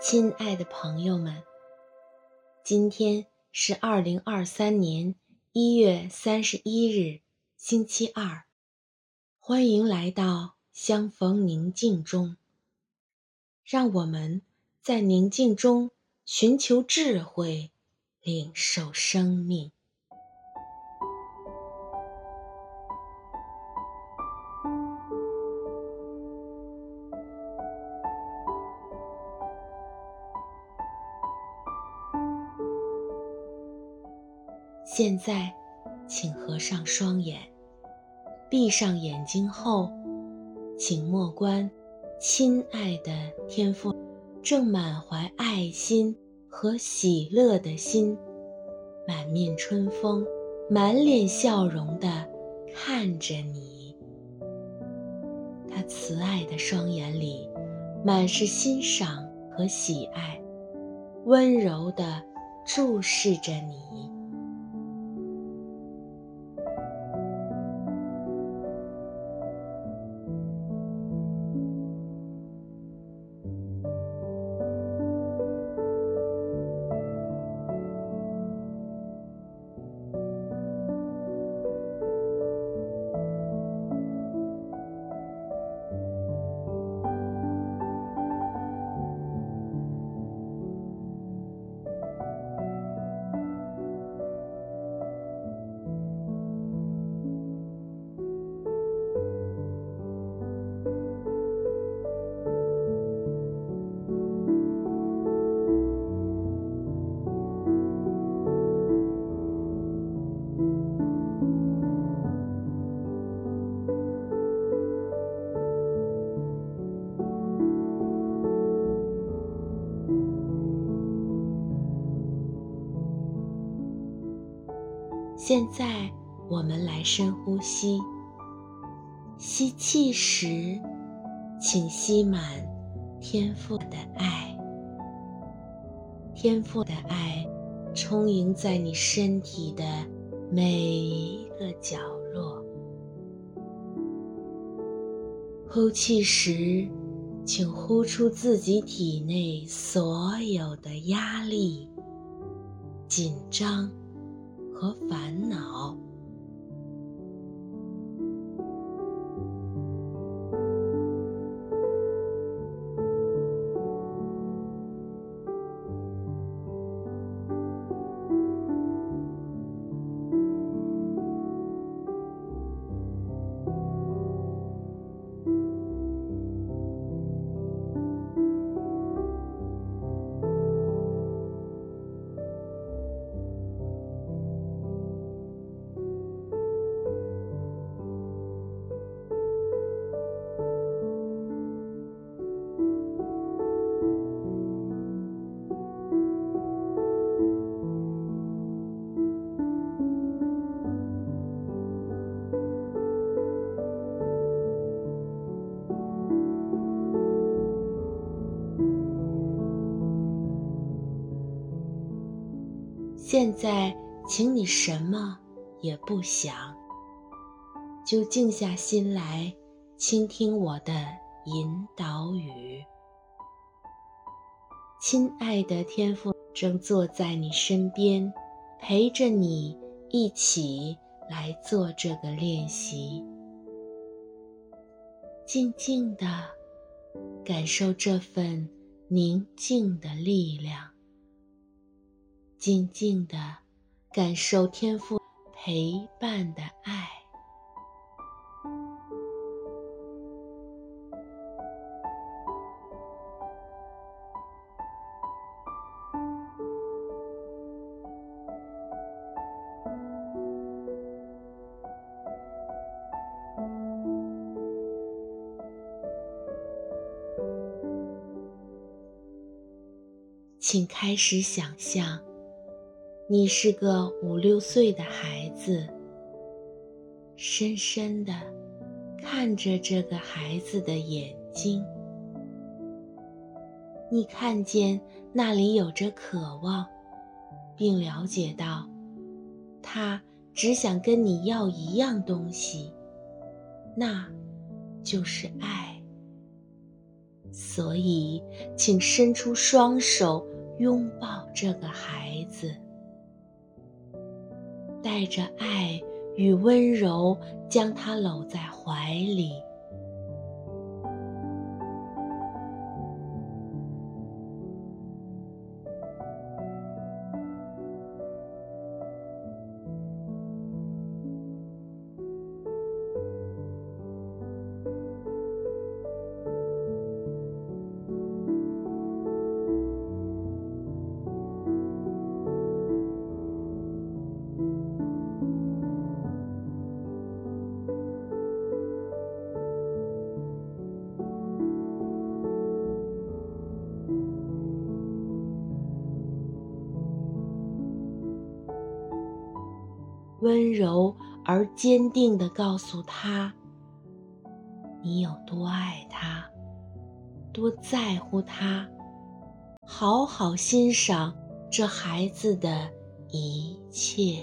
亲爱的朋友们，今天是二零二三年一月三十一日，星期二。欢迎来到相逢宁静中，让我们在宁静中寻求智慧，领受生命。现在，请合上双眼，闭上眼睛后，请默观，亲爱的天父，正满怀爱心和喜乐的心，满面春风，满脸笑容地看着你。他慈爱的双眼里，满是欣赏和喜爱，温柔地注视着你。现在，我们来深呼吸。吸气时，请吸满天赋的爱。天赋的爱充盈在你身体的每一个角落。呼气时，请呼出自己体内所有的压力、紧张。和烦恼。现在，请你什么也不想，就静下心来倾听我的引导语。亲爱的天父正坐在你身边，陪着你一起来做这个练习。静静地感受这份宁静的力量。静静地感受天父陪伴的爱。请开始想象。你是个五六岁的孩子，深深的看着这个孩子的眼睛，你看见那里有着渴望，并了解到，他只想跟你要一样东西，那就是爱。所以，请伸出双手拥抱这个孩子，带着爱与温柔将他搂在怀里。温柔而坚定的告诉他：“你有多爱他，多在乎他，好好欣赏这孩子的一切。”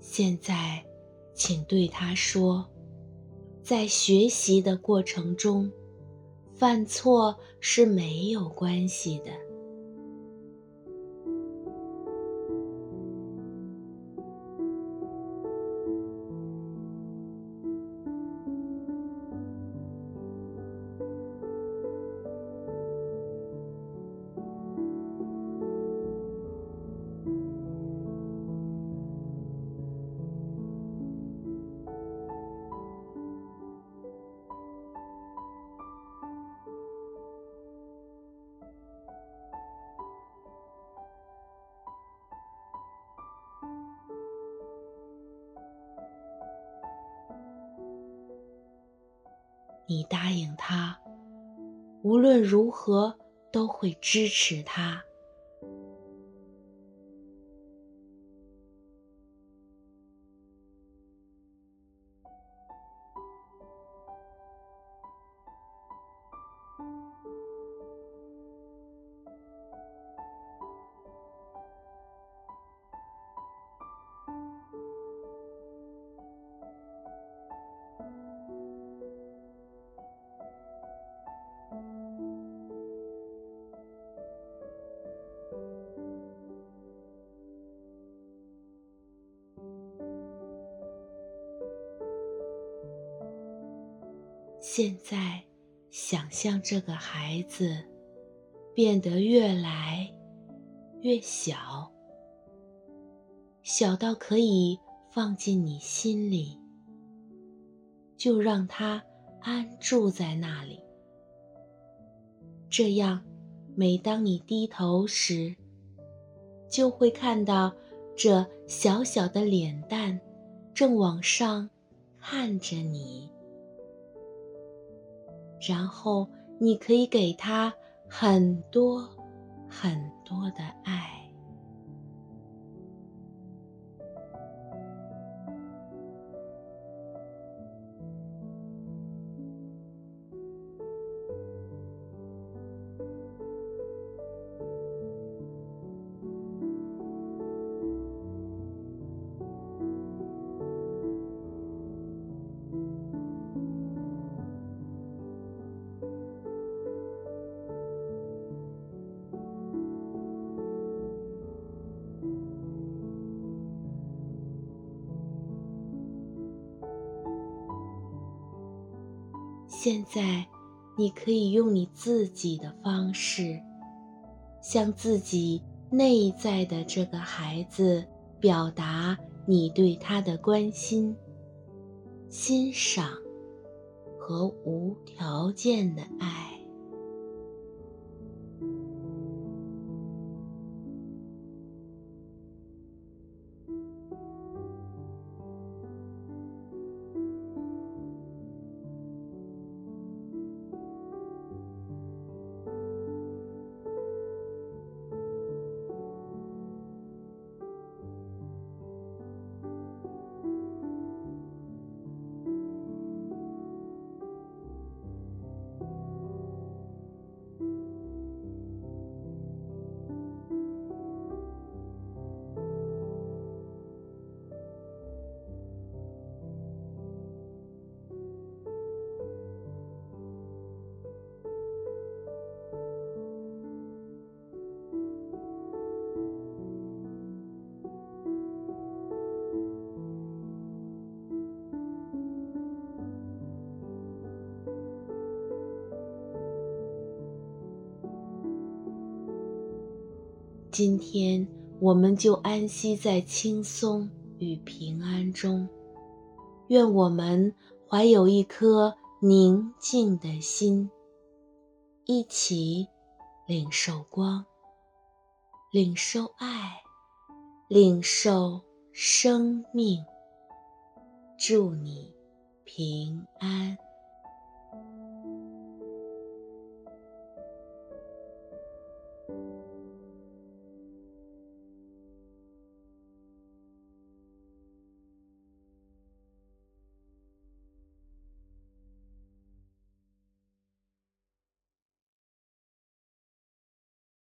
现在，请对他说，在学习的过程中，犯错是没有关系的。你答应他，无论如何都会支持他。现在，想象这个孩子变得越来越小，小到可以放进你心里，就让他安住在那里。这样，每当你低头时，就会看到这小小的脸蛋正往上看着你。然后，你可以给他很多很多的爱。现在，你可以用你自己的方式，向自己内在的这个孩子表达你对他的关心、欣赏和无条件的爱。今天我们就安息在轻松与平安中。愿我们怀有一颗宁静的心，一起领受光，领受爱，领受生命。祝你平安。